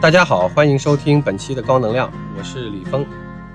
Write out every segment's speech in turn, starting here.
大家好，欢迎收听本期的高能量，我是李峰。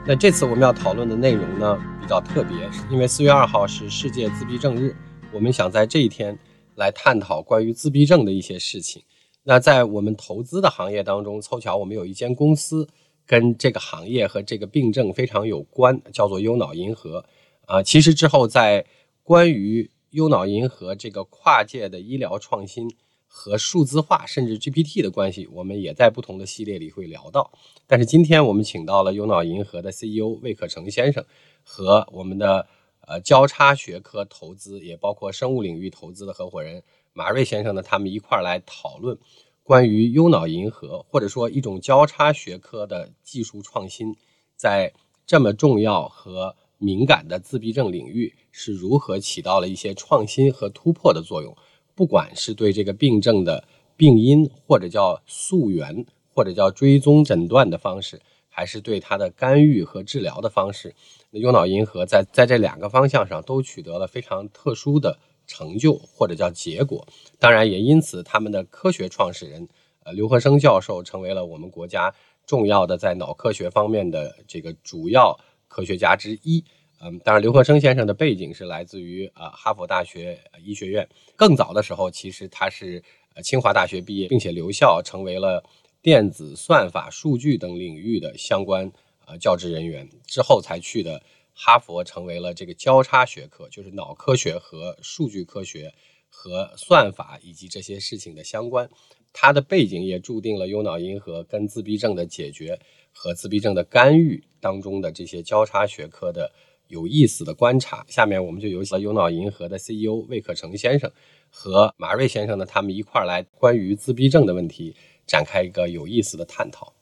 那这次我们要讨论的内容呢比较特别，因为四月二号是世界自闭症日，我们想在这一天来探讨关于自闭症的一些事情。那在我们投资的行业当中，凑巧我们有一间公司跟这个行业和这个病症非常有关，叫做优脑银河。啊，其实之后在关于优脑银河这个跨界的医疗创新。和数字化甚至 GPT 的关系，我们也在不同的系列里会聊到。但是今天我们请到了优脑银河的 CEO 魏可成先生，和我们的呃交叉学科投资，也包括生物领域投资的合伙人马瑞先生呢，他们一块儿来讨论关于优脑银河或者说一种交叉学科的技术创新，在这么重要和敏感的自闭症领域是如何起到了一些创新和突破的作用。不管是对这个病症的病因，或者叫溯源，或者叫追踪诊断的方式，还是对它的干预和治疗的方式，那优脑银河在在这两个方向上都取得了非常特殊的成就，或者叫结果。当然，也因此他们的科学创始人，呃，刘和生教授成为了我们国家重要的在脑科学方面的这个主要科学家之一。嗯，当然，刘和生先生的背景是来自于呃哈佛大学医学院。更早的时候，其实他是呃清华大学毕业，并且留校成为了电子算法、数据等领域的相关呃教职人员。之后才去的哈佛，成为了这个交叉学科，就是脑科学和数据科学和算法以及这些事情的相关。他的背景也注定了优脑银河跟自闭症的解决和自闭症的干预当中的这些交叉学科的。有意思的观察，下面我们就有请优脑银河的 CEO 魏可成先生和马瑞先生呢，他们一块儿来关于自闭症的问题展开一个有意思的探讨。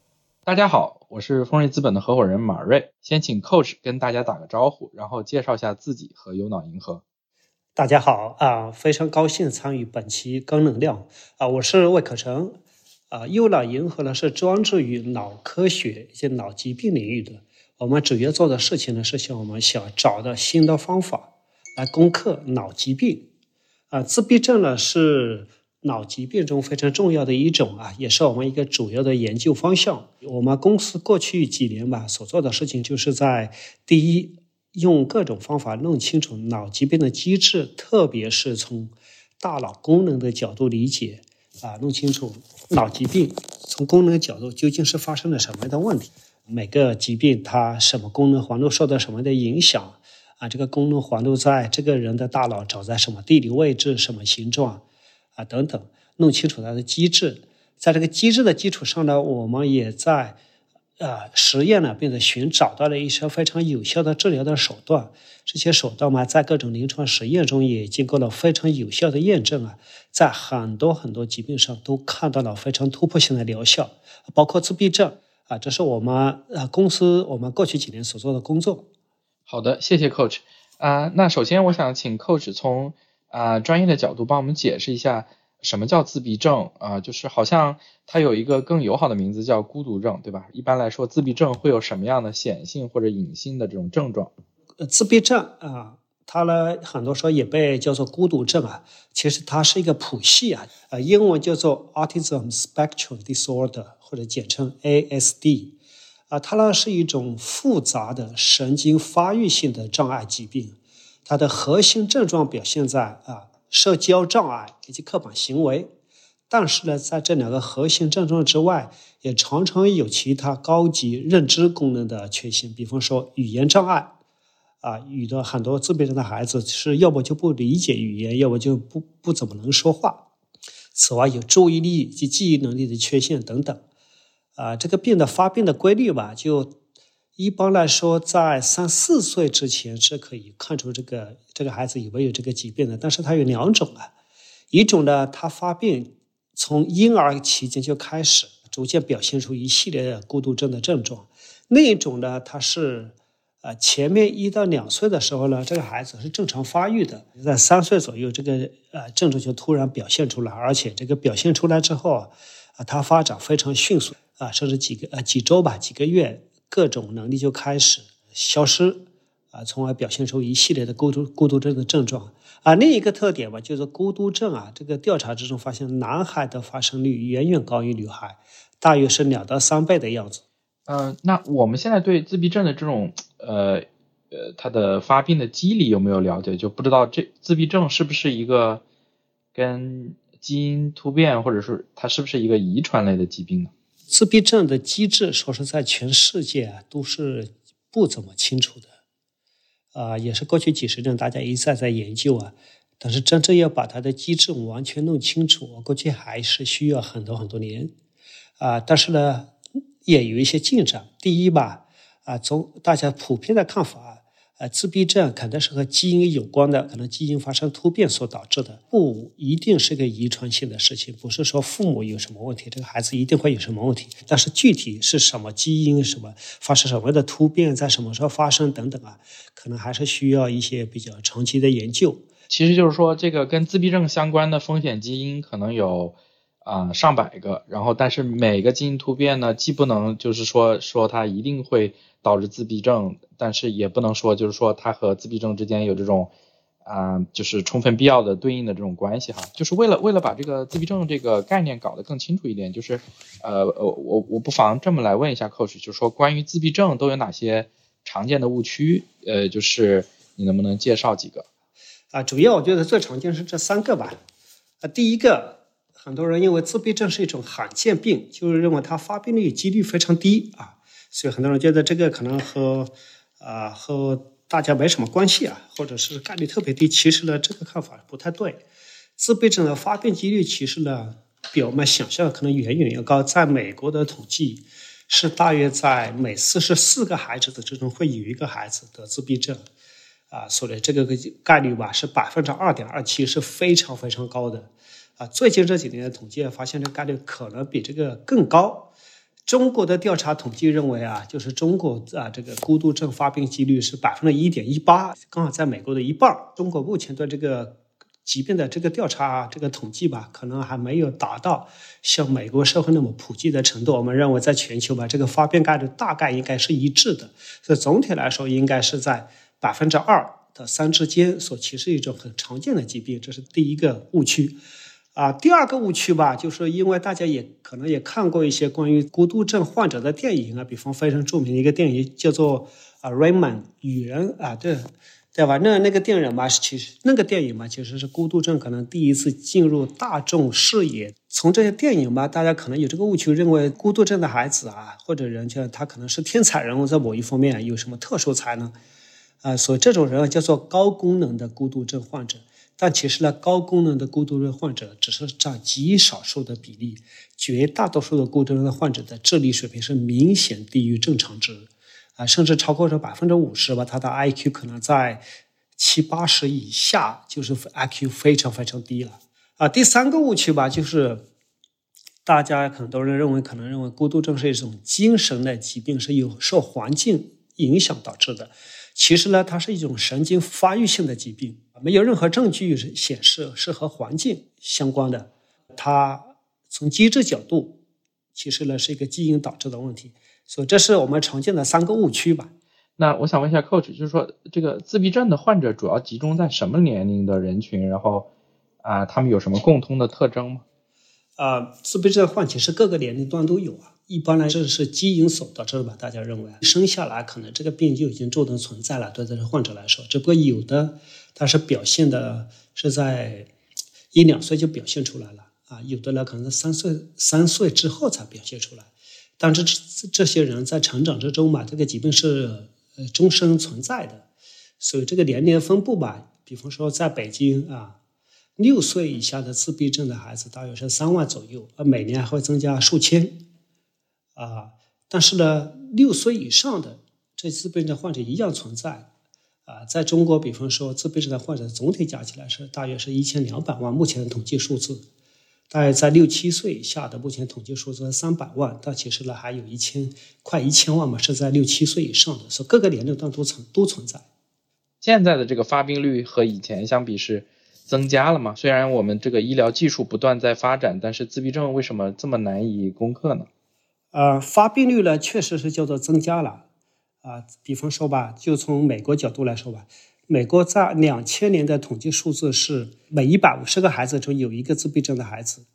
大家好，我是丰瑞资本的合伙人马瑞，先请 Coach 跟大家打个招呼，然后介绍一下自己和优脑银河。大家好啊，非常高兴参与本期高能量啊，我是魏可成啊，优脑银河呢是专注于脑科学一些脑疾病领域的。我们主要做的事情呢，是想我们想找到新的方法来攻克脑疾病。啊，自闭症呢是脑疾病中非常重要的一种啊，也是我们一个主要的研究方向。我们公司过去几年吧所做的事情，就是在第一，用各种方法弄清楚脑疾病的机制，特别是从大脑功能的角度理解啊，弄清楚脑疾病从功能角度究竟是发生了什么样的问题。每个疾病它什么功能环路受到什么的影响啊？这个功能环路在这个人的大脑长在什么地理位置、什么形状啊等等，弄清楚它的机制。在这个机制的基础上呢，我们也在呃实验呢，并且寻找到了一些非常有效的治疗的手段。这些手段嘛，在各种临床实验中也经过了非常有效的验证啊，在很多很多疾病上都看到了非常突破性的疗效，包括自闭症。啊，这是我们呃公司我们过去几年所做的工作。好的，谢谢 Coach 啊。那首先我想请 Coach 从啊专业的角度帮我们解释一下什么叫自闭症啊，就是好像它有一个更友好的名字叫孤独症，对吧？一般来说，自闭症会有什么样的显性或者隐性的这种症状？自闭症啊。它呢，很多时候也被叫做孤独症啊，其实它是一个谱系啊，呃，英文叫做 Autism Spectrum Disorder，或者简称 ASD，啊，它呢是一种复杂的神经发育性的障碍疾病，它的核心症状表现在啊社交障碍以及刻板行为，但是呢，在这两个核心症状之外，也常常有其他高级认知功能的缺陷，比方说语言障碍。啊，有的很多自闭症的孩子是要不就不理解语言，要不就不不怎么能说话。此外，有注意力及记忆能力的缺陷等等。啊，这个病的发病的规律吧，就一般来说，在三四岁之前是可以看出这个这个孩子有没有这个疾病的。但是它有两种啊，一种呢，它发病从婴儿期间就开始，逐渐表现出一系列的孤独症的症状；另一种呢，它是。啊，前面一到两岁的时候呢，这个孩子是正常发育的，在三岁左右，这个呃症状就突然表现出来，而且这个表现出来之后，啊，他发展非常迅速，啊，甚至几个呃几周吧，几个月，各种能力就开始消失，啊，从而表现出一系列的孤独孤独症的症状。啊，另一个特点吧，就是孤独症啊，这个调查之中发现，男孩的发生率远远高于女孩，大约是两到三倍的样子。嗯，那我们现在对自闭症的这种呃呃，它的发病的机理有没有了解？就不知道这自闭症是不是一个跟基因突变，或者是它是不是一个遗传类的疾病呢？自闭症的机制，说是在全世界啊都是不怎么清楚的。啊，也是过去几十年大家一再在研究啊，但是真正要把它的机制完全弄清楚，我估计还是需要很多很多年。啊，但是呢，也有一些进展。第一吧，啊，从大家普遍的看法。呃，自闭症肯定是和基因有关的，可能基因发生突变所导致的，不一定是个遗传性的事情，不是说父母有什么问题，这个孩子一定会有什么问题。但是具体是什么基因、什么发生什么样的突变，在什么时候发生等等啊，可能还是需要一些比较长期的研究。其实就是说，这个跟自闭症相关的风险基因可能有啊上百个，然后但是每个基因突变呢，既不能就是说说它一定会。导致自闭症，但是也不能说就是说它和自闭症之间有这种啊，就是充分必要的对应的这种关系哈。就是为了为了把这个自闭症这个概念搞得更清楚一点，就是呃我我我不妨这么来问一下 Coach，就是说关于自闭症都有哪些常见的误区？呃，就是你能不能介绍几个？啊，主要我觉得最常见是这三个吧。啊，第一个，很多人认为自闭症是一种罕见病，就是认为它发病率几率非常低啊。所以很多人觉得这个可能和啊和大家没什么关系啊，或者是概率特别低。其实呢，这个看法不太对。自闭症的发病几率其实呢，比我们想象的可能远远要高。在美国的统计是大约在每四十四个孩子的之中会有一个孩子得自闭症啊，所以这个个概率吧是百分之二点二七，是非常非常高的啊。最近这几年的统计发现，这概率可能比这个更高。中国的调查统计认为啊，就是中国啊，这个孤独症发病几率是百分之一点一八，刚好在美国的一半。中国目前对这个疾病的这个调查这个统计吧，可能还没有达到像美国社会那么普及的程度。我们认为，在全球吧，这个发病概率大概应该是一致的，所以总体来说，应该是在百分之二到三之间。所其实一种很常见的疾病，这是第一个误区。啊，第二个误区吧，就是因为大家也可能也看过一些关于孤独症患者的电影啊，比方非常著名的一个电影叫做《啊 Raymond 雨人》啊，对对吧？那那个电影嘛，其实那个电影嘛，其实是孤独症可能第一次进入大众视野。从这些电影吧，大家可能有这个误区，认为孤独症的孩子啊，或者人就他可能是天才人物，在某一方面有什么特殊才能啊，所以这种人叫做高功能的孤独症患者。但其实呢，高功能的孤独症患者只是占极少数的比例，绝大多数的孤独症的患者的智力水平是明显低于正常值，啊，甚至超过这百分之五十吧，他的 IQ 可能在七八十以下，就是 IQ 非常非常低了。啊，第三个误区吧，就是大家很多人认为，可能认为孤独症是一种精神的疾病，是有受环境影响导致的。其实呢，它是一种神经发育性的疾病。没有任何证据显示是和环境相关的，它从机制角度，其实呢是一个基因导致的问题，所以这是我们常见的三个误区吧。那我想问一下 Coach，就是说这个自闭症的患者主要集中在什么年龄的人群？然后啊，他们有什么共通的特征吗？啊，自闭症患其实各个年龄段都有啊。一般来说是基因所导致的吧？大家认为生下来可能这个病就已经注定存在了，对这些患者来说，只不过有的。它是表现的是在一两岁就表现出来了啊，有的呢可能是三岁三岁之后才表现出来，但是这这些人在成长之中嘛，这个疾病是呃终身存在的，所以这个年龄分布吧，比方说在北京啊，六岁以下的自闭症的孩子大约是三万左右，而每年还会增加数千啊，但是呢，六岁以上的这自闭症患者一样存在。啊，在中国，比方说自闭症的患者总体加起来是大约是一千两百万，目前的统计数字。大约在六七岁以下的，目前统计数字三百万，但其实呢还有一千快一千万嘛，是在六七岁以上的，所以各个年龄段都存都存在。现在的这个发病率和以前相比是增加了嘛？虽然我们这个医疗技术不断在发展，但是自闭症为什么这么难以攻克呢？呃，发病率呢确实是叫做增加了。啊，比方说吧，就从美国角度来说吧，美国在两千年的统计数字是每一百五十个孩子中有一个自闭症的孩子，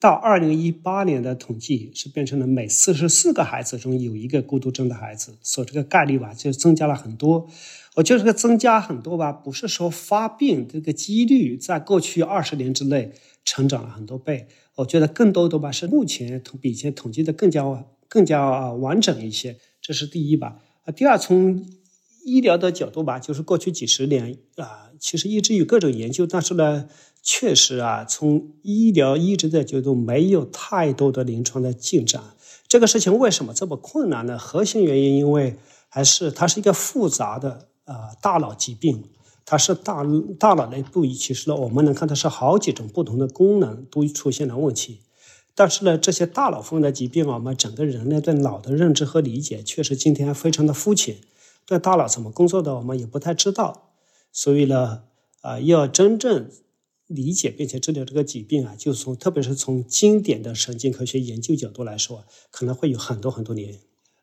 到二零一八年的统计是变成了每四十四个孩子中有一个孤独症的孩子，所以这个概率吧就增加了很多。我觉得这个增加很多吧，不是说发病这个几率在过去二十年之内成长了很多倍，我觉得更多的吧是目前比以前统计的更加更加完整一些，这是第一吧。啊，第二，从医疗的角度吧，就是过去几十年啊，其实一直有各种研究，但是呢，确实啊，从医疗医治的角度，没有太多的临床的进展。这个事情为什么这么困难呢？核心原因，因为还是它是一个复杂的啊大脑疾病，它是大大脑内部，其实呢，我们能看到是好几种不同的功能都出现了问题。但是呢，这些大脑方面的疾病，我们整个人类对脑的认知和理解，确实今天非常的肤浅。对大脑怎么工作的，我们也不太知道。所以呢，啊，要真正理解并且治疗这个疾病啊，就从特别是从经典的神经科学研究角度来说，可能会有很多很多年。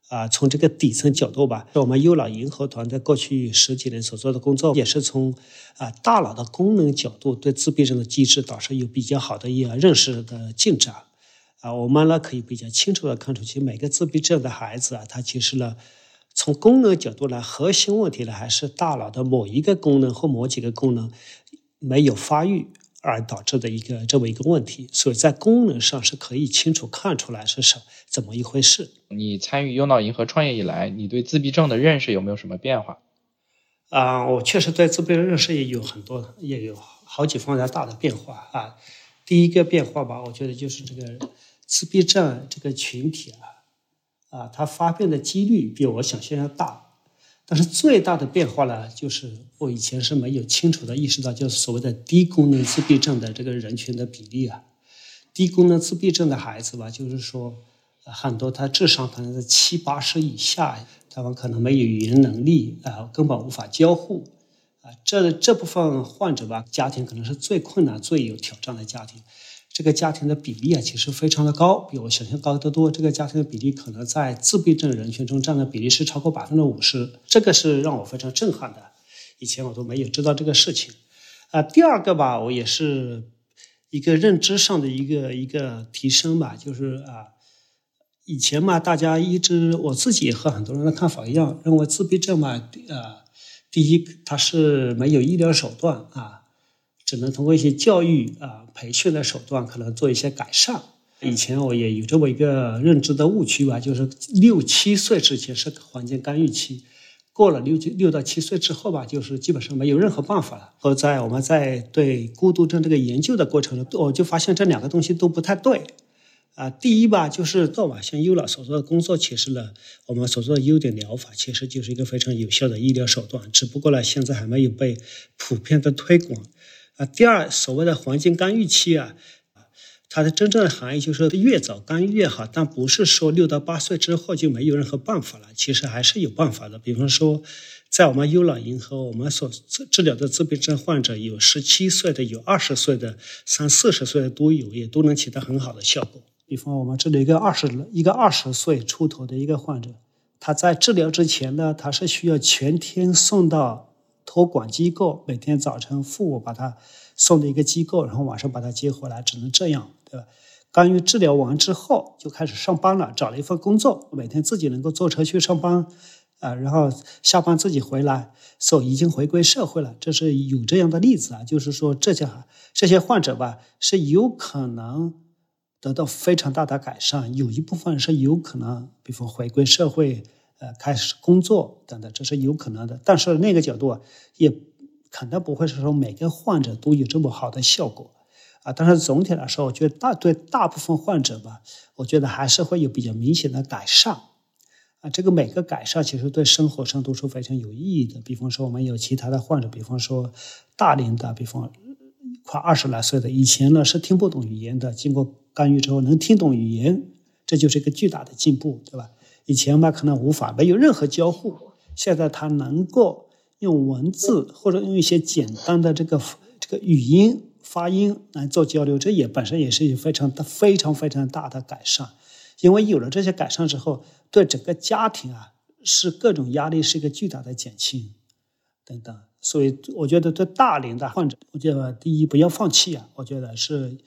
啊，从这个底层角度吧，我们优脑银河团队过去十几年所做的工作，也是从啊大脑的功能角度，对自闭症的机制，导致有比较好的一个认识的进展。啊，我们呢可以比较清楚的看出，其实，每个自闭症的孩子啊，他其实呢，从功能角度来，核心问题呢还是大脑的某一个功能或某几个功能没有发育而导致的一个这么一个问题。所以在功能上是可以清楚看出来是什怎么一回事。你参与优脑银河创业以来，你对自闭症的认识有没有什么变化？啊，我确实对自闭症认识也有很多，也有好几方面大的变化啊。第一个变化吧，我觉得就是这个。自闭症这个群体啊，啊，它发病的几率比我想象要大，但是最大的变化呢，就是我以前是没有清楚的意识到，就是所谓的低功能自闭症的这个人群的比例啊。低功能自闭症的孩子吧，就是说很多他智商可能在七八十以下，他们可能没有语言能力啊，根本无法交互啊。这这部分患者吧，家庭可能是最困难、最有挑战的家庭。这个家庭的比例啊，其实非常的高，比我想象高得多。这个家庭的比例可能在自闭症人群中占的比例是超过百分之五十，这个是让我非常震撼的。以前我都没有知道这个事情。啊，第二个吧，我也是一个认知上的一个一个提升吧，就是啊，以前嘛，大家一直我自己也和很多人的看法一样，认为自闭症嘛，啊，第一它是没有医疗手段啊。只能通过一些教育啊、培训的手段，可能做一些改善。以前我也有这么一个认知的误区吧，就是六七岁之前是环境干预期，过了六六到七岁之后吧，就是基本上没有任何办法了。后在我们在对孤独症这个研究的过程中，我就发现这两个东西都不太对。啊，第一吧，就是做吧，像优老所做的工作，其实呢，我们所做的优点疗法，其实就是一个非常有效的医疗手段，只不过呢，现在还没有被普遍的推广。啊，第二，所谓的黄金干预期啊，它的真正的含义就是越早干预越好，但不是说六到八岁之后就没有任何办法了，其实还是有办法的。比方说，在我们优老银和，我们所治治疗的自闭症患者有十七岁的，有二十岁的，三四十岁的都有，也都能起到很好的效果。比方我们治疗一个二十一个二十岁出头的一个患者，他在治疗之前呢，他是需要全天送到。托管机构每天早晨父母把他送到一个机构，然后晚上把他接回来，只能这样，对吧？干预治疗完之后就开始上班了，找了一份工作，每天自己能够坐车去上班，啊，然后下班自己回来，所以已经回归社会了。这是有这样的例子啊，就是说这些这些患者吧是有可能得到非常大的改善，有一部分是有可能，比如说回归社会。呃，开始工作等等，这是有可能的。但是那个角度啊，也肯定不会是说每个患者都有这么好的效果啊。但是总体来说，我觉得大对大部分患者吧，我觉得还是会有比较明显的改善啊。这个每个改善其实对生活上都是非常有意义的。比方说，我们有其他的患者，比方说大龄的，比方快二十来岁的，以前呢是听不懂语言的，经过干预之后能听懂语言，这就是一个巨大的进步，对吧？以前嘛，可能无法没有任何交互，现在他能够用文字或者用一些简单的这个这个语音发音来做交流，这也本身也是一非常、非常非常大的改善。因为有了这些改善之后，对整个家庭啊，是各种压力是一个巨大的减轻，等等。所以我觉得对大龄的患者，我觉得第一不要放弃啊。我觉得是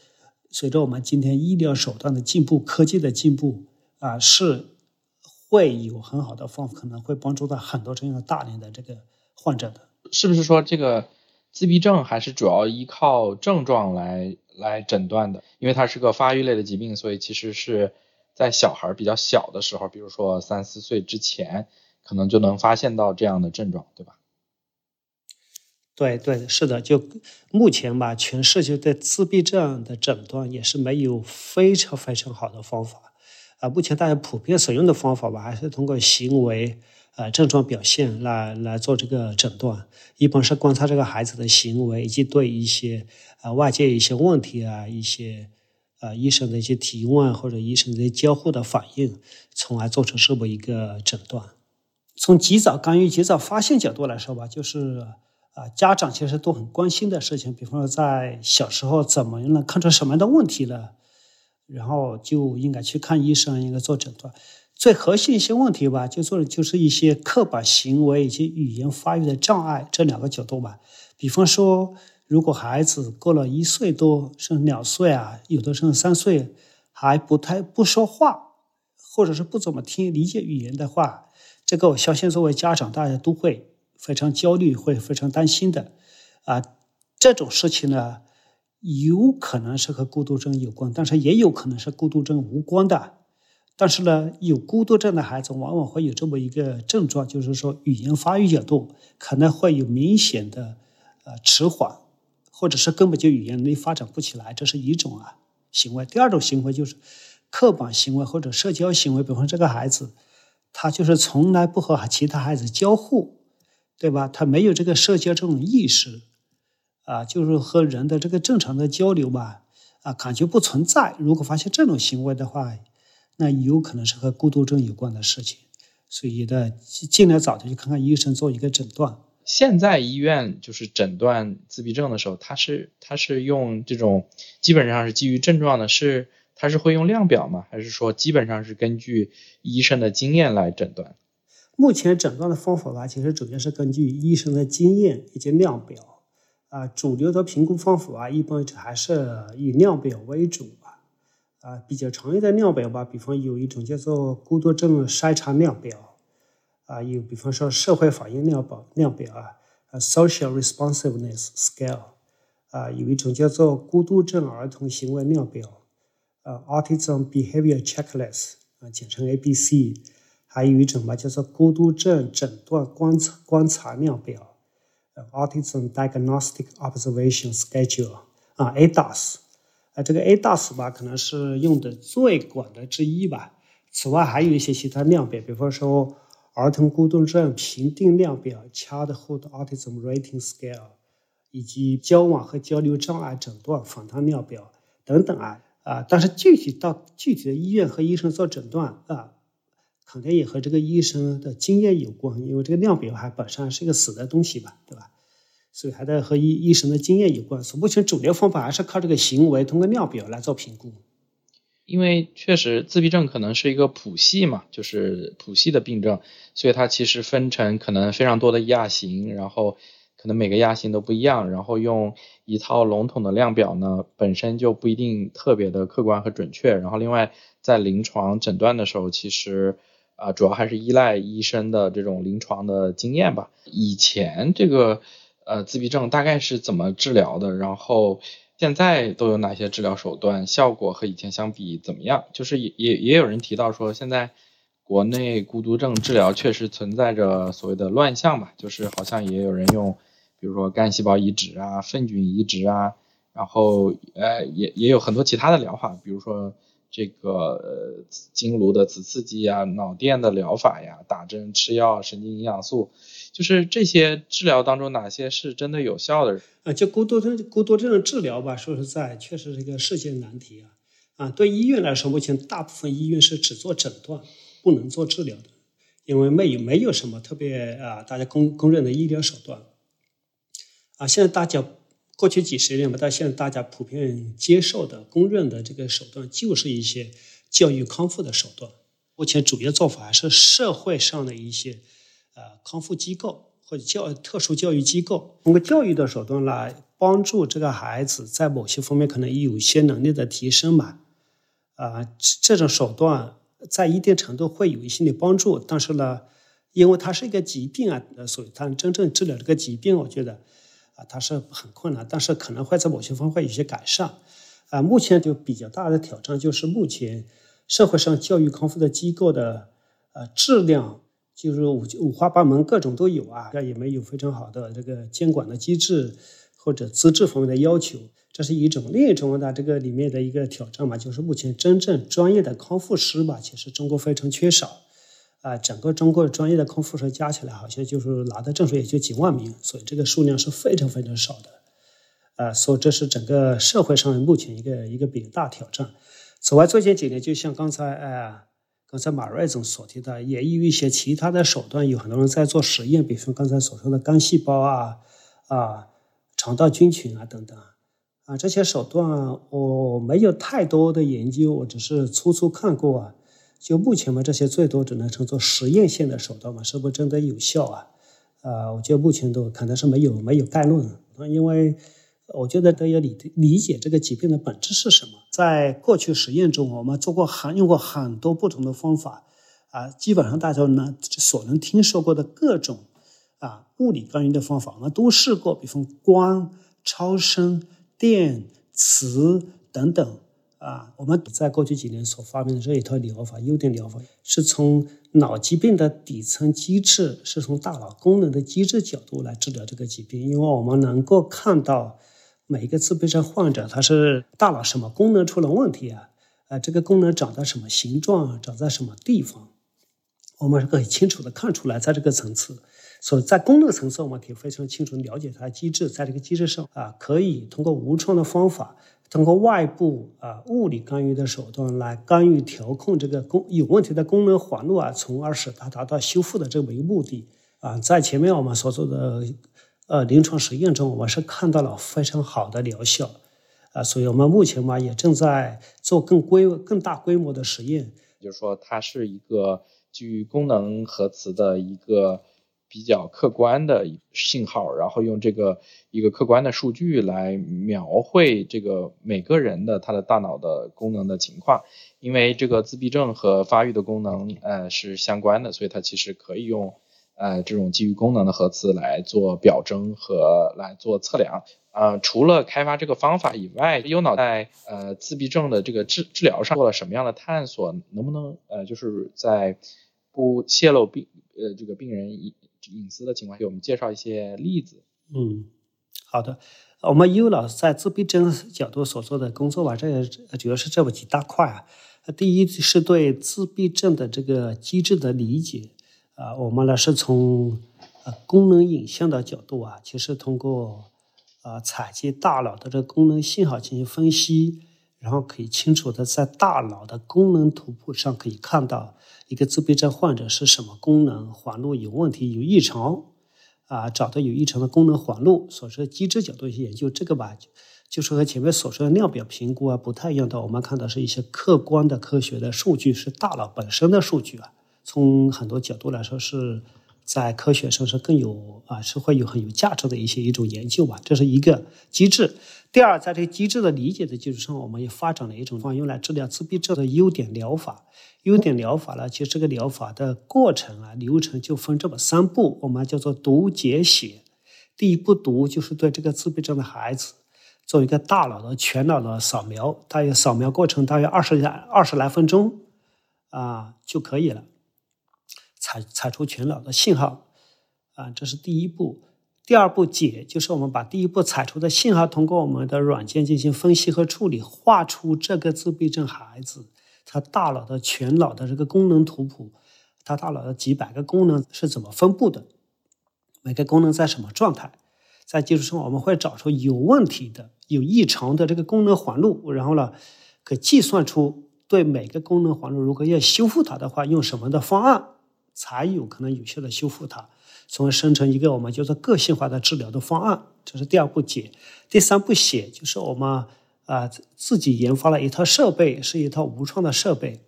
随着我们今天医疗手段的进步、科技的进步啊，是会有很好的方法，可能会帮助到很多这样的大龄的这个患者的。是不是说这个自闭症还是主要依靠症状来来诊断的？因为它是个发育类的疾病，所以其实是。在小孩比较小的时候，比如说三四岁之前，可能就能发现到这样的症状，对吧？对对，是的。就目前吧，全世界对自闭症的诊断也是没有非常非常好的方法啊。目前大家普遍使用的方法吧，还是通过行为呃症状表现来来做这个诊断。一般是观察这个孩子的行为，以及对一些呃外界一些问题啊一些。啊，医生的一些提问或者医生的交互的反应，从而做出这么一个诊断。从及早干预、及早发现角度来说吧，就是啊，家长其实都很关心的事情。比方说，在小时候怎么样能看出什么样的问题了，然后就应该去看医生，应该做诊断。最核心一些问题吧，就做的就是一些刻板行为以及语言发育的障碍这两个角度吧。比方说。如果孩子过了一岁多，甚至两岁啊，有的甚至三岁还不太不说话，或者是不怎么听理解语言的话，这个我相信作为家长，大家都会非常焦虑，会非常担心的。啊，这种事情呢，有可能是和孤独症有关，但是也有可能是孤独症无关的。但是呢，有孤独症的孩子往往会有这么一个症状，就是说语言发育角度可能会有明显的呃迟缓。或者是根本就语言能力发展不起来，这是一种啊行为。第二种行为就是刻板行为或者社交行为，比方这个孩子，他就是从来不和其他孩子交互，对吧？他没有这个社交这种意识，啊，就是和人的这个正常的交流吧，啊，感觉不存在。如果发现这种行为的话，那有可能是和孤独症有关的事情，所以呢，尽量早的去看看医生，做一个诊断。现在医院就是诊断自闭症的时候，他是他是用这种基本上是基于症状的，是他是会用量表吗？还是说基本上是根据医生的经验来诊断？目前诊断的方法吧，其实主要是根据医生的经验以及量表啊。主流的评估方法啊，一般还是以量表为主吧。啊，比较常用的量表吧，比方有一种叫做孤独症筛查量表。啊，有比方说社会反应量表量表啊，啊，social responsiveness scale，啊，有一种叫做孤独症儿童行为量表，呃，autism behavior checklist，啊，简称 ABC，还有一种吧叫做孤独症诊断观察观察量表，，autism diagnostic observation schedule，啊，ADOS，啊，这个 ADOS 吧，可能是用的最广的之一吧。此外，还有一些其他量表，比方说。儿童孤独症评定量表 （Childhood Autism Rating Scale） 以及交往和交流障碍诊断访谈量表等等啊啊！但是具体到具体的医院和医生做诊断啊，肯定也和这个医生的经验有关，因为这个量表还本身是一个死的东西吧，对吧？所以还得和医医生的经验有关。所以目前主流方法还是靠这个行为，通过量表来做评估。因为确实自闭症可能是一个谱系嘛，就是谱系的病症，所以它其实分成可能非常多的亚型，然后可能每个亚型都不一样，然后用一套笼统的量表呢，本身就不一定特别的客观和准确。然后另外在临床诊断的时候，其实啊主要还是依赖医生的这种临床的经验吧。以前这个呃自闭症大概是怎么治疗的？然后。现在都有哪些治疗手段？效果和以前相比怎么样？就是也也也有人提到说，现在国内孤独症治疗确实存在着所谓的乱象吧，就是好像也有人用，比如说干细胞移植啊、粪菌移植啊，然后呃也也有很多其他的疗法，比如说这个呃经颅的磁刺激啊、脑电的疗法呀、打针、吃药、神经营养素。就是这些治疗当中，哪些是真的有效的？啊，就孤独症，孤独症的治疗吧，说实在，确实是一个世界难题啊。啊，对医院来说，目前大部分医院是只做诊断，不能做治疗的，因为没有没有什么特别啊，大家公公认的医疗手段。啊，现在大家过去几十年吧，到现在大家普遍接受的、公认的这个手段，就是一些教育康复的手段。目前主要做法还是社会上的一些呃康复机构或者教特殊教育机构，通过教育的手段来帮助这个孩子在某些方面可能有些能力的提升嘛。啊，这种手段在一定程度会有一些的帮助，但是呢，因为它是一个疾病啊，所以它真正治疗这个疾病，我觉得啊，它是很困难，但是可能会在某些方面有些改善。啊，目前就比较大的挑战就是目前社会上教育康复的机构的呃质量就是五五花八门，各种都有啊，也没有非常好的这个监管的机制或者资质方面的要求。这是一种，另一种呢，这个里面的一个挑战嘛，就是目前真正专业的康复师吧，其实中国非常缺少，啊，整个中国专业的康复师加起来，好像就是拿的证书也就几万名，所以这个数量是非常非常少的，啊，所以这是整个社会上目前一个一个比较大挑战。此外，最近几年，就像刚才啊，刚才马瑞总所提的，也有一些其他的手段，有很多人在做实验，比如说刚才所说的干细胞啊，啊，肠道菌群啊等等。啊，这些手段我没有太多的研究，我只是粗粗看过啊。就目前嘛，这些最多只能称作实验性的手段嘛，是不是真的有效啊？啊，我觉得目前都可能是没有没有概论，因为我觉得都要理理解这个疾病的本质是什么。在过去实验中，我们做过很用过很多不同的方法啊，基本上大家呢所能听说过的各种啊物理干预的方法，我们都试过，比方光、超声。电磁等等啊，我们在过去几年所发明的这一套疗法，优点疗法，是从脑疾病的底层机制，是从大脑功能的机制角度来治疗这个疾病。因为我们能够看到每一个自闭症患者，他是大脑什么功能出了问题啊？啊，这个功能长在什么形状，长在什么地方，我们是可以清楚的看出来，在这个层次。所以在功能层次，我们可以非常清楚了解它的机制，在这个机制上啊，可以通过无创的方法，通过外部啊物理干预的手段来干预调控这个功有问题的功能环路啊，从而使它达到修复的这么一个目的啊。在前面我们所做的呃临床实验中，我们是看到了非常好的疗效啊，所以我们目前嘛也正在做更规更大规模的实验，就是说它是一个基于功能核磁的一个。比较客观的信号，然后用这个一个客观的数据来描绘这个每个人的他的大脑的功能的情况。因为这个自闭症和发育的功能呃是相关的，所以它其实可以用呃这种基于功能的核磁来做表征和来做测量。呃，除了开发这个方法以外，优脑在呃自闭症的这个治治疗上做了什么样的探索？能不能呃就是在不泄露病呃这个病人一。隐私的情况，给我们介绍一些例子。嗯，好的。我们优老师在自闭症角度所做的工作吧，这主要是这么几大块啊。第一是对自闭症的这个机制的理解啊，我们呢是从功能影像的角度啊，其实通过啊采集大脑的这个功能信号进行分析，然后可以清楚的在大脑的功能图谱上可以看到。一个自闭症患者是什么功能环路有问题、有异常啊？找到有异常的功能环路，所说机制角度去研究这个吧，就是和前面所说的量表评估啊不太一样的。我们看到是一些客观的科学的数据，是大脑本身的数据啊。从很多角度来说，是在科学上是更有啊，是会有很有价值的一些一种研究吧。这是一个机制。第二，在这个机制的理解的基础上，我们也发展了一种方用来治疗自闭症的优点疗法。优点疗法呢，其实这个疗法的过程啊流程就分这么三步，我们叫做读、解、写。第一步读就是对这个自闭症的孩子做一个大脑的全脑的扫描，大约扫描过程大约二十来二十来分钟啊就可以了，采采出全脑的信号啊，这是第一步。第二步解就是我们把第一步采出的信号，通过我们的软件进行分析和处理，画出这个自闭症孩子他大脑的全脑的这个功能图谱，他大脑的几百个功能是怎么分布的，每个功能在什么状态，在基础上我们会找出有问题的、有异常的这个功能环路，然后呢，可计算出对每个功能环路如果要修复它的话，用什么的方案才有可能有效的修复它。从而生成一个我们叫做个性化的治疗的方案，这是第二步解。第三步写就是我们啊自己研发了一套设备，是一套无创的设备，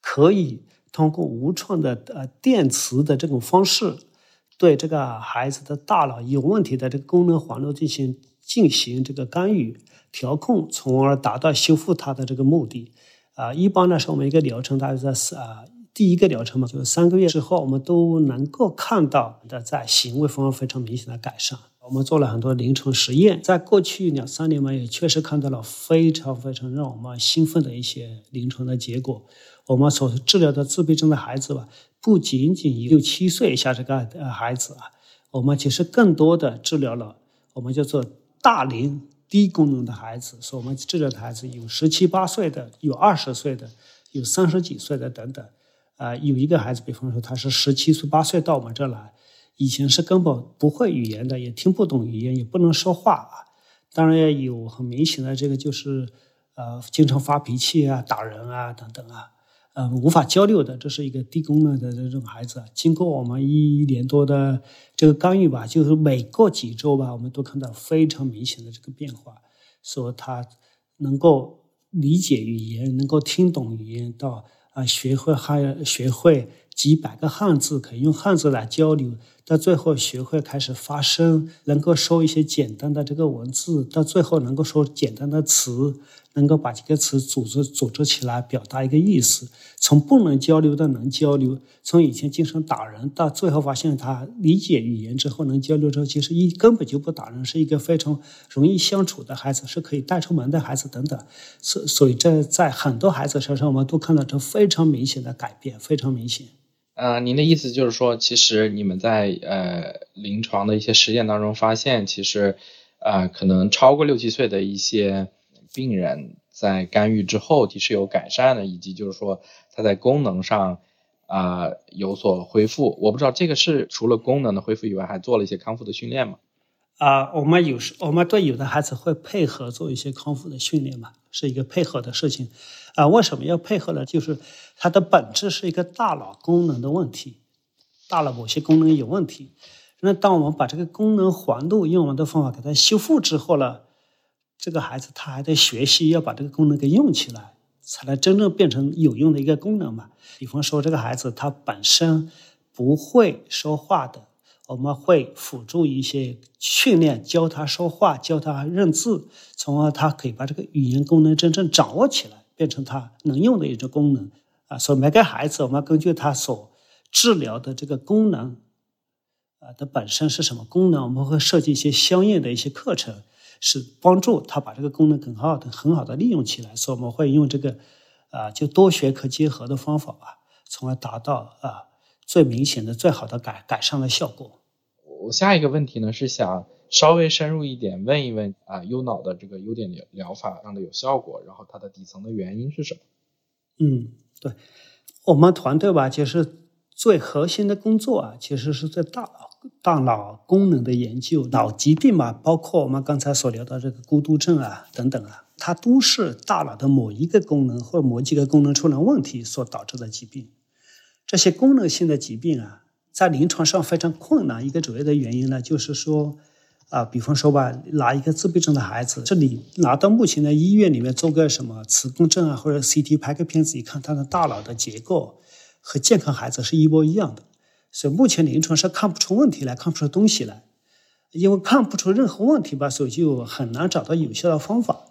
可以通过无创的呃电磁的这种方式，对这个孩子的大脑有问题的这个功能环路进行进行这个干预调控，从而达到修复它的这个目的。啊，一般呢是我们一个疗程大约在是啊。第一个疗程嘛，就是三个月之后，我们都能够看到的在行为方面非常明显的改善。我们做了很多临床实验，在过去两三年嘛，也确实看到了非常非常让我们兴奋的一些临床的结果。我们所治疗的自闭症的孩子吧，不仅仅六七岁以下这个呃孩子啊，我们其实更多的治疗了我们叫做大龄低功能的孩子。所以我们治疗的孩子有十七八岁的，有二十岁的，有三十几岁的等等。啊，有一个孩子，比方说他是十七岁、八岁到我们这来，以前是根本不会语言的，也听不懂语言，也不能说话啊。当然也有很明显的这个，就是呃，经常发脾气啊、打人啊等等啊，呃，无法交流的，这是一个低功能的这种孩子。经过我们一年多的这个干预吧，就是每过几周吧，我们都看到非常明显的这个变化，说他能够理解语言，能够听懂语言到。啊，学会汉，学会几百个汉字，可以用汉字来交流。到最后学会开始发声，能够说一些简单的这个文字，到最后能够说简单的词，能够把几个词组织组织起来表达一个意思。从不能交流到能交流，从以前经常打人，到最后发现他理解语言之后能交流之后，其实一根本就不打人，是一个非常容易相处的孩子，是可以带出门的孩子等等。所所以这在很多孩子身上，我们都看到这非常明显的改变，非常明显。呃，您的意思就是说，其实你们在呃临床的一些实践当中发现，其实呃可能超过六七岁的一些病人在干预之后，其实有改善的，以及就是说他在功能上啊有所恢复。我不知道这个是除了功能的恢复以外，还做了一些康复的训练吗？啊，我们有时我们对有的孩子会配合做一些康复的训练嘛，是一个配合的事情。啊，为什么要配合呢？就是它的本质是一个大脑功能的问题，大脑某些功能有问题。那当我们把这个功能环路用我们的方法给它修复之后呢，这个孩子他还得学习要把这个功能给用起来，才能真正变成有用的一个功能嘛。比方说，这个孩子他本身不会说话的。我们会辅助一些训练，教他说话，教他认字，从而他可以把这个语言功能真正掌握起来，变成他能用的一种功能啊。所以每个孩子，我们根据他所治疗的这个功能啊的本身是什么功能，我们会设计一些相应的一些课程，是帮助他把这个功能很好的、很好的利用起来。所以我们会用这个啊，就多学科结合的方法啊，从而达到啊。最明显的、最好的改改善的效果。我下一个问题呢是想稍微深入一点问一问啊，优脑的这个优点疗疗法上的有效果，然后它的底层的原因是什么？嗯，对，我们团队吧，其实最核心的工作啊，其实是在大脑大脑功能的研究。脑疾病嘛，包括我们刚才所聊的这个孤独症啊等等啊，它都是大脑的某一个功能或某几个功能出了问题所导致的疾病。这些功能性的疾病啊，在临床上非常困难。一个主要的原因呢，就是说，啊，比方说吧，拿一个自闭症的孩子，这里拿到目前的医院里面做个什么磁共振啊，或者 CT 拍个片子，一看他的大脑的结构和健康孩子是一模一样的，所以目前临床是看不出问题来，看不出东西来。因为看不出任何问题吧，所以就很难找到有效的方法。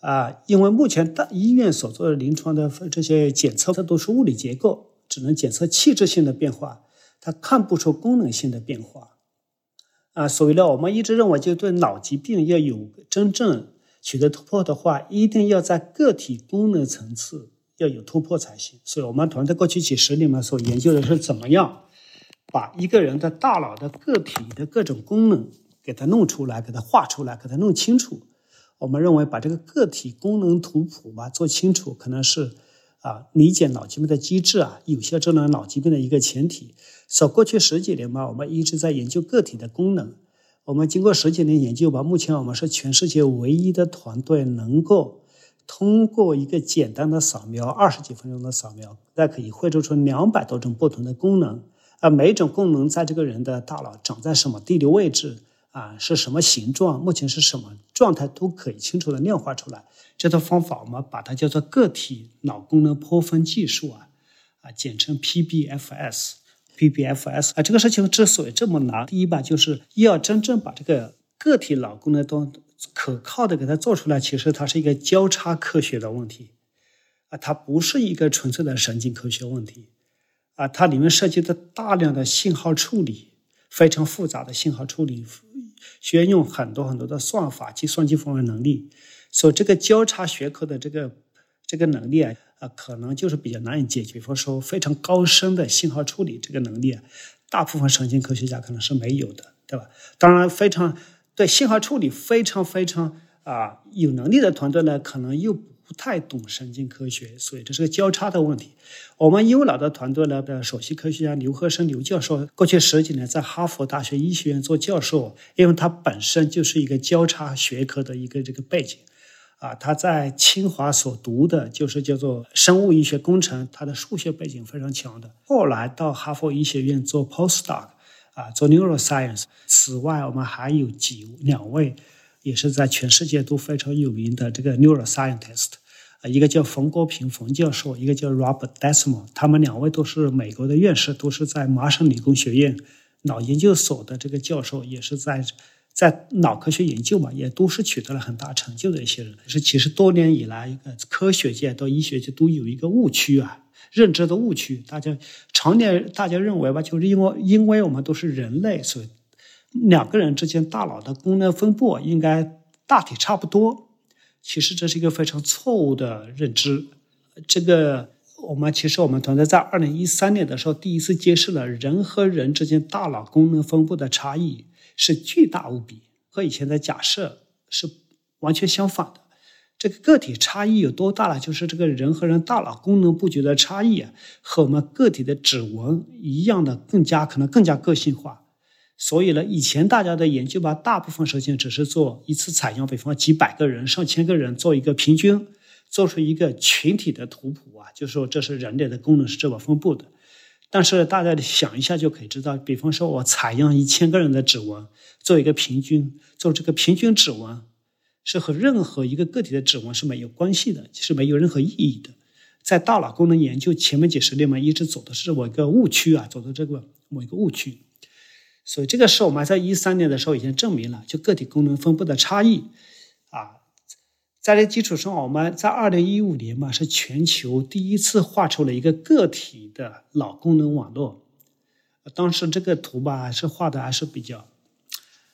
啊，因为目前大医院所做的临床的这些检测，它都是物理结构。只能检测器质性的变化，它看不出功能性的变化，啊，所以呢，我们一直认为，就对脑疾病要有真正取得突破的话，一定要在个体功能层次要有突破才行。所以，我们团队过去几十年嘛，所研究的是怎么样把一个人的大脑的个体的各种功能给它弄出来，给它画出来，给它弄清楚。我们认为，把这个个体功能图谱嘛做清楚，可能是。啊，理解脑疾病的机制啊，有效治疗脑疾病的一个前提。所过去十几年嘛，我们一直在研究个体的功能。我们经过十几年研究吧，目前我们是全世界唯一的团队，能够通过一个简单的扫描，二十几分钟的扫描，那可以绘制出两百多种不同的功能。啊，每种功能在这个人的大脑长在什么地理位置啊是什么形状，目前是什么状态，都可以清楚的量化出来。这套方法我们把它叫做个体脑功能剖分技术啊，啊，简称 PBFS。PBFS 啊，这个事情之所以这么难，第一吧，就是要真正把这个个体脑功能都可靠的给它做出来，其实它是一个交叉科学的问题。啊，它不是一个纯粹的神经科学问题。啊，它里面涉及的大量的信号处理，非常复杂的信号处理，需要用很多很多的算法、计算机方面能力。所以这个交叉学科的这个这个能力啊，可能就是比较难以解决。比方说非常高深的信号处理这个能力，大部分神经科学家可能是没有的，对吧？当然，非常对信号处理非常非常啊有能力的团队呢，可能又不太懂神经科学，所以这是个交叉的问题。我们优脑的团队呢的首席科学家刘和生刘教授，过去十几年在哈佛大学医学院做教授，因为他本身就是一个交叉学科的一个这个背景。啊，他在清华所读的就是叫做生物医学工程，他的数学背景非常强的。后来到哈佛医学院做 postdoc，啊，做 neuroscience。此外，我们还有几两位也是在全世界都非常有名的这个 neuroscientist，啊，一个叫冯国平冯教授，一个叫 Robert Desmond，他们两位都是美国的院士，都是在麻省理工学院脑研究所的这个教授，也是在。在脑科学研究嘛，也都是取得了很大成就的一些人。是其实多年以来，一个科学界到医学界都有一个误区啊，认知的误区。大家常年大家认为吧，就是因为因为我们都是人类，所以两个人之间大脑的功能分布应该大体差不多。其实这是一个非常错误的认知。这个我们其实我们团队在二零一三年的时候第一次揭示了人和人之间大脑功能分布的差异。是巨大无比，和以前的假设是完全相反的。这个个体差异有多大呢？就是这个人和人大脑功能布局的差异，和我们个体的指纹一样的，更加可能更加个性化。所以呢，以前大家的研究吧，大部分时间只是做一次采样，比方几百个人、上千个人做一个平均，做出一个群体的图谱啊，就说这是人类的功能是这么分布的。但是大家想一下就可以知道，比方说我采样一千个人的指纹，做一个平均，做这个平均指纹，是和任何一个个体的指纹是没有关系的，是没有任何意义的。在大脑功能研究前面几十年嘛，一直走的是某一个误区啊，走的这个某一个误区。所以这个是我们在一三年的时候已经证明了，就个体功能分布的差异。在这基础上，我们在二零一五年嘛，是全球第一次画出了一个个体的脑功能网络。当时这个图吧，是画的还是比较，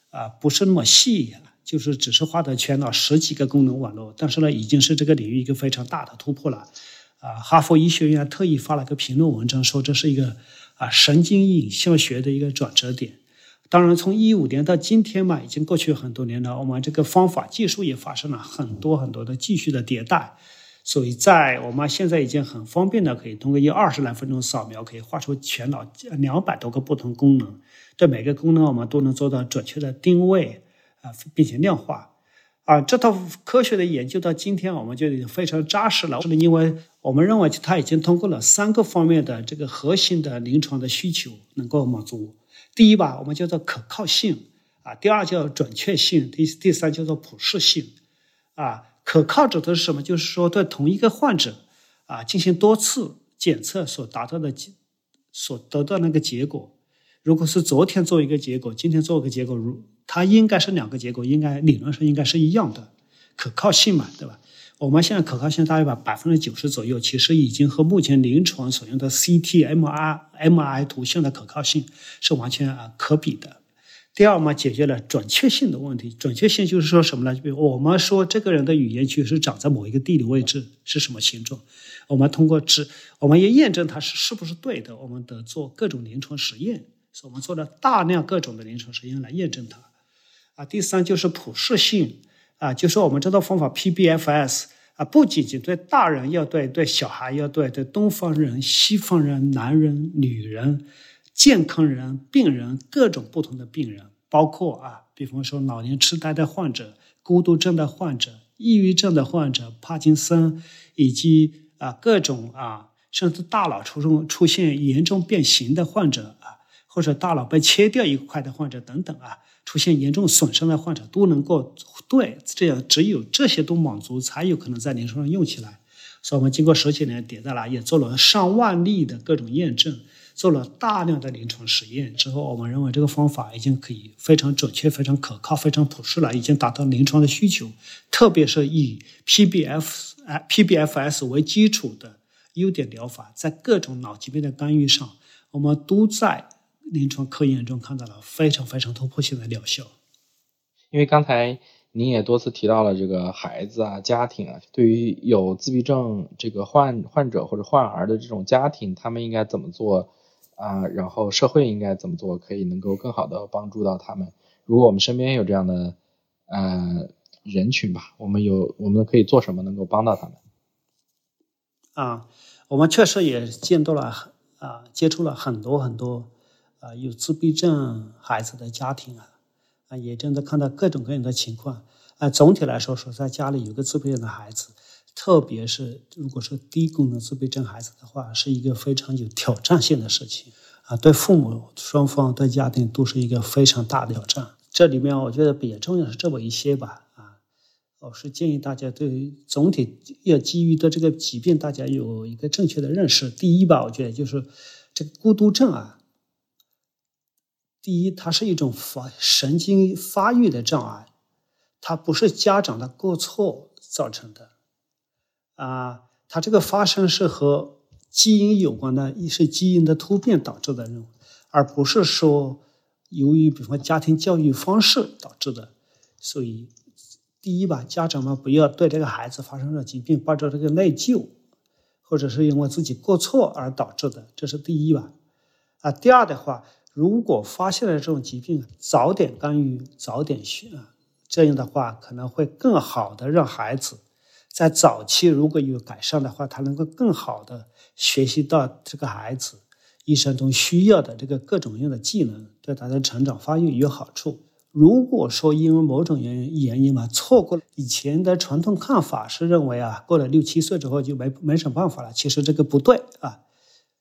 啊，不是那么细，就是只是画的全脑十几个功能网络。但是呢，已经是这个领域一个非常大的突破了。啊，哈佛医学院特意发了个评论文章，说这是一个啊神经影像学的一个转折点。当然，从一五年到今天嘛，已经过去很多年了。我们这个方法技术也发生了很多很多的继续的迭代，所以在我们现在已经很方便的，可以通过一二十来分钟扫描，可以画出全脑两百多个不同功能。对每个功能，我们都能做到准确的定位啊，并且量化。啊，这套科学的研究到今天，我们就已经非常扎实了。是因为我们认为它已经通过了三个方面的这个核心的临床的需求，能够满足。第一吧，我们叫做可靠性啊；第二叫准确性；第第三叫做普适性啊。可靠指的是什么？就是说对同一个患者啊进行多次检测所达到的结所得到那个结果，如果是昨天做一个结果，今天做一个结果，如它应该是两个结果，应该理论上应该是一样的，可靠性嘛，对吧？我们现在可靠性大约把百分之九十左右，其实已经和目前临床所用的 CT、MR、MRI 图像的可靠性是完全啊可比的。第二，我们解决了准确性的问题。准确性就是说什么呢？比如我们说这个人的语言区是长在某一个地理位置，是什么形状？我们通过指，我们要验证它是是不是对的，我们得做各种临床实验。所以我们做了大量各种的临床实验来验证它。啊，第三就是普适性。啊，就说我们这套方法 PBFS 啊，不仅仅对大人要对，对小孩要对，对东方人、西方人、男人、女人、健康人、病人各种不同的病人，包括啊，比方说老年痴呆的患者、孤独症的患者、抑郁症的患者、帕金森，以及啊各种啊，甚至大脑出现出现严重变形的患者啊，或者大脑被切掉一块的患者等等啊。出现严重损伤的患者都能够对这样，只有这些都满足，才有可能在临床上用起来。所以，我们经过十几年迭代了，也做了上万例的各种验证，做了大量的临床实验之后，我们认为这个方法已经可以非常准确、非常可靠、非常普适了，已经达到临床的需求。特别是以 PBF 啊 PBFS 为基础的优点疗法，在各种脑疾病的干预上，我们都在临床科研中看到了非常非常突破性的疗效。因为刚才。您也多次提到了这个孩子啊、家庭啊，对于有自闭症这个患患者或者患儿的这种家庭，他们应该怎么做啊？然后社会应该怎么做，可以能够更好的帮助到他们？如果我们身边有这样的呃人群吧，我们有我们可以做什么能够帮到他们？啊，我们确实也见到了啊，接触了很多很多啊有自闭症孩子的家庭啊。啊，也正在看到各种各样的情况。啊，总体来说，说在家里有个自闭症的孩子，特别是如果说低功能自闭症孩子的话，是一个非常有挑战性的事情。啊，对父母双方、对家庭都是一个非常大的挑战。这里面我觉得比较重要是这么一些吧。啊，我是建议大家对总体要基于对这个疾病，大家有一个正确的认识。第一吧，我觉得就是这个孤独症啊。第一，它是一种发神经发育的障碍，它不是家长的过错造成的，啊，它这个发生是和基因有关的，一是基因的突变导致的，而不是说由于比方家庭教育方式导致的。所以，第一吧，家长们不要对这个孩子发生了疾病抱着这个内疚，或者是因为自己过错而导致的，这是第一吧。啊，第二的话。如果发现了这种疾病，早点干预，早点学，这样的话可能会更好的让孩子在早期如果有改善的话，他能够更好的学习到这个孩子一生中需要的这个各种各样的技能，对他的成长发育有好处。如果说因为某种原因原因嘛，错过了以前的传统看法是认为啊，过了六七岁之后就没没什么办法了，其实这个不对啊，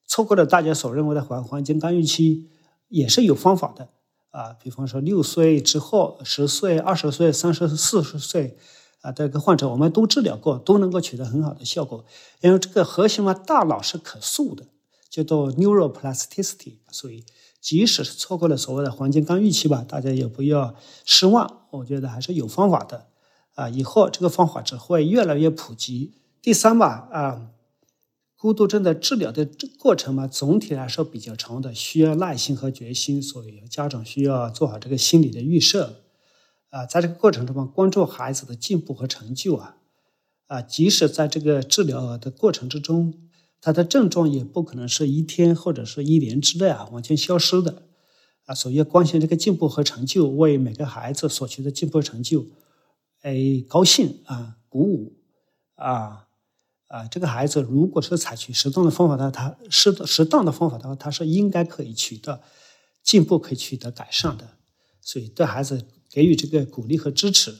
错过了大家所认为的环环境干预期。也是有方法的啊，比方说六岁之后、十岁、二十岁、三十四十岁啊，这个患者我们都治疗过，都能够取得很好的效果。因为这个核心嘛，大脑是可塑的，叫做 neuroplasticity。所以，即使是错过了所谓的黄金干预期吧，大家也不要失望。我觉得还是有方法的啊，以后这个方法只会越来越普及。第三吧，啊。孤独症的治疗的过程嘛，总体来说比较长的，需要耐心和决心，所以家长需要做好这个心理的预设。啊，在这个过程中嘛，关注孩子的进步和成就啊，啊，即使在这个治疗的过程之中，他的症状也不可能是一天或者是一年之内啊完全消失的。啊，所以要关心这个进步和成就，为每个孩子所取的进步成就，哎，高兴啊，鼓舞啊。啊，这个孩子如果是采取适当的方法的，他适适当的方法的话，他是应该可以取得进步，可以取得改善的。所以对孩子给予这个鼓励和支持，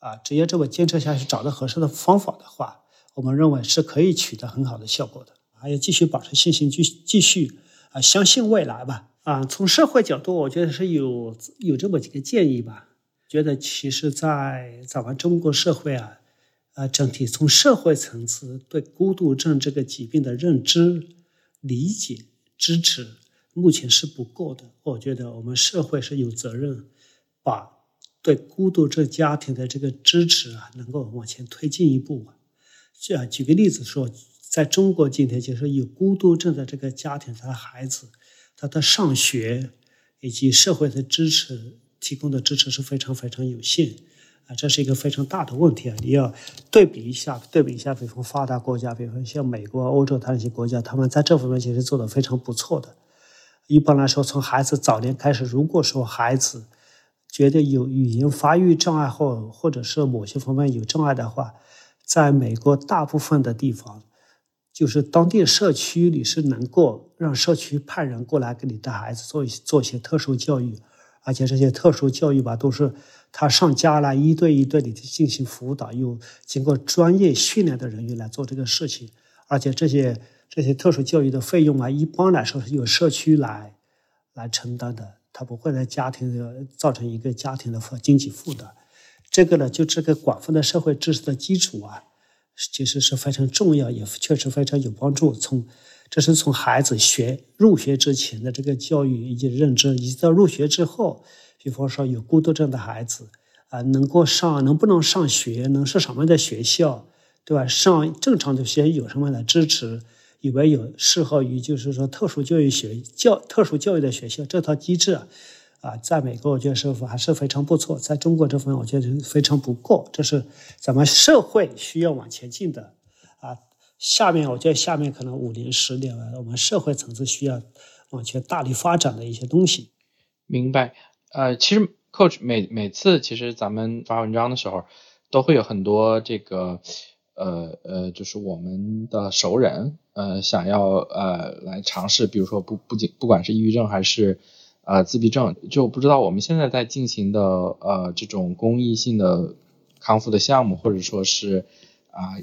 啊，只要这么坚持下去，找到合适的方法的话，我们认为是可以取得很好的效果的。还要继续保持信心，继继续啊，相信未来吧。啊，从社会角度，我觉得是有有这么几个建议吧。觉得其实，在咱们中国社会啊。啊，整体从社会层次对孤独症这个疾病的认知、理解、支持，目前是不够的。我觉得我们社会是有责任把对孤独症家庭的这个支持啊，能够往前推进一步。啊，举个例子说，在中国今天，就是有孤独症的这个家庭，他的孩子，他的上学以及社会的支持提供的支持是非常非常有限。啊，这是一个非常大的问题啊！你要对比一下，对比一下，比如说发达国家，比如说像美国、欧洲它那些国家，他们在这方面其实做的非常不错的。一般来说，从孩子早年开始，如果说孩子觉得有语言发育障碍或或者是某些方面有障碍的话，在美国大部分的地方，就是当地社区你是能够让社区派人过来给你的孩子做一些做一些特殊教育，而且这些特殊教育吧都是。他上家来一对一对的进行辅导，有经过专业训练的人员来做这个事情，而且这些这些特殊教育的费用啊，一般来说是由社区来来承担的。他不会在家庭的造成一个家庭的负经济负担。这个呢，就这个广泛的社会知识的基础啊，其实是非常重要，也确实非常有帮助。从这是从孩子学入学之前的这个教育以及认知，以及到入学之后，比方说有孤独症的孩子啊，能够上能不能上学，能是什么样的学校，对吧？上正常的学校有什么样的支持？有没有适合于就是说特殊教育学教特殊教育的学校？这套机制啊，在美国我觉得是还是非常不错，在中国这方面我觉得非常不够，这是咱们社会需要往前进的啊。下面我觉得下面可能五年十年，我们社会层次需要往前大力发展的一些东西。明白。呃，其实 Coach 每每次其实咱们发文章的时候，都会有很多这个呃呃，就是我们的熟人呃想要呃来尝试，比如说不不仅不管是抑郁症还是呃自闭症，就不知道我们现在在进行的呃这种公益性的康复的项目，或者说是啊。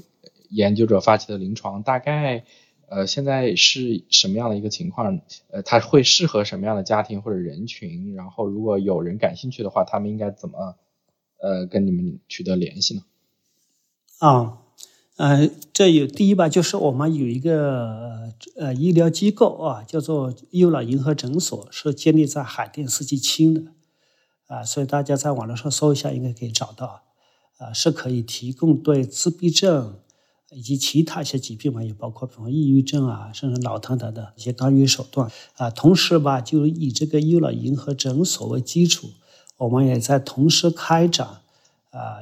研究者发起的临床大概，呃，现在是什么样的一个情况？呃，它会适合什么样的家庭或者人群？然后，如果有人感兴趣的话，他们应该怎么，呃，跟你们取得联系呢？啊，呃，这有第一吧，就是我们有一个呃医疗机构啊，叫做优老银河诊所，是建立在海淀四季青的，啊，所以大家在网络上搜一下，应该可以找到，啊，是可以提供对自闭症。以及其他一些疾病嘛，也包括比方抑郁症啊，甚至脑瘫等等一些干预手段啊。同时吧，就以这个优老银河诊所为基础，我们也在同时开展啊，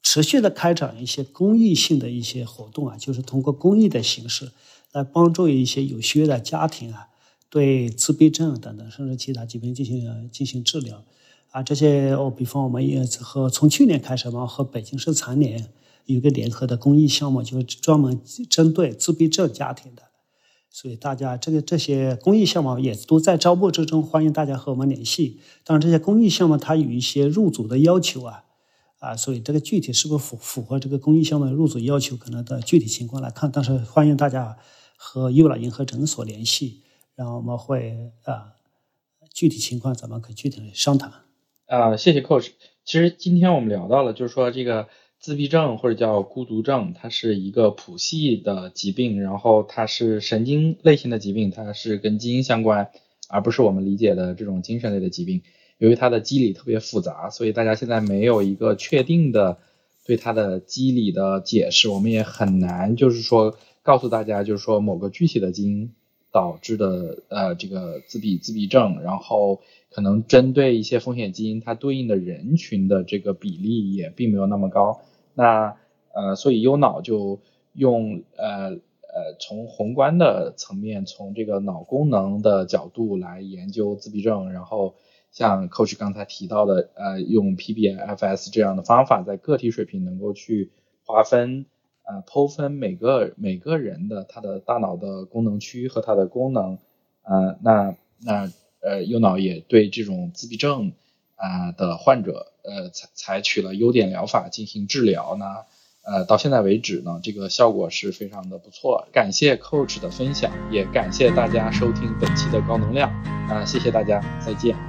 持续的开展一些公益性的一些活动啊，就是通过公益的形式来帮助一些有需要的家庭啊，对自闭症等等甚至其他疾病进行进行治疗啊。这些我比方我们也和从去年开始嘛，和北京市残联。有个联合的公益项目，就是专门针对自闭症家庭的，所以大家这个这些公益项目也都在招募之中，欢迎大家和我们联系。当然，这些公益项目它有一些入组的要求啊，啊，所以这个具体是不是符符合这个公益项目的入组要求，可能的具体情况来看。但是欢迎大家和幼老银河诊所联系，然后我们会啊，具体情况咱们可以具体的商谈。啊，谢谢 Coach。其实今天我们聊到了，就是说这个。自闭症或者叫孤独症，它是一个谱系的疾病，然后它是神经类型的疾病，它是跟基因相关，而不是我们理解的这种精神类的疾病。由于它的机理特别复杂，所以大家现在没有一个确定的对它的机理的解释，我们也很难就是说告诉大家，就是说某个具体的基因导致的呃这个自闭自闭症，然后。可能针对一些风险基因，它对应的人群的这个比例也并没有那么高。那呃，所以优脑就用呃呃从宏观的层面，从这个脑功能的角度来研究自闭症。然后像 Coach 刚才提到的，呃，用 PBFS 这样的方法，在个体水平能够去划分呃剖分每个每个人的他的大脑的功能区和他的功能。呃，那那。呃，右脑也对这种自闭症啊的患者，呃，采采取了优点疗法进行治疗呢。呃，到现在为止呢，这个效果是非常的不错。感谢 Coach 的分享，也感谢大家收听本期的高能量啊，谢谢大家，再见。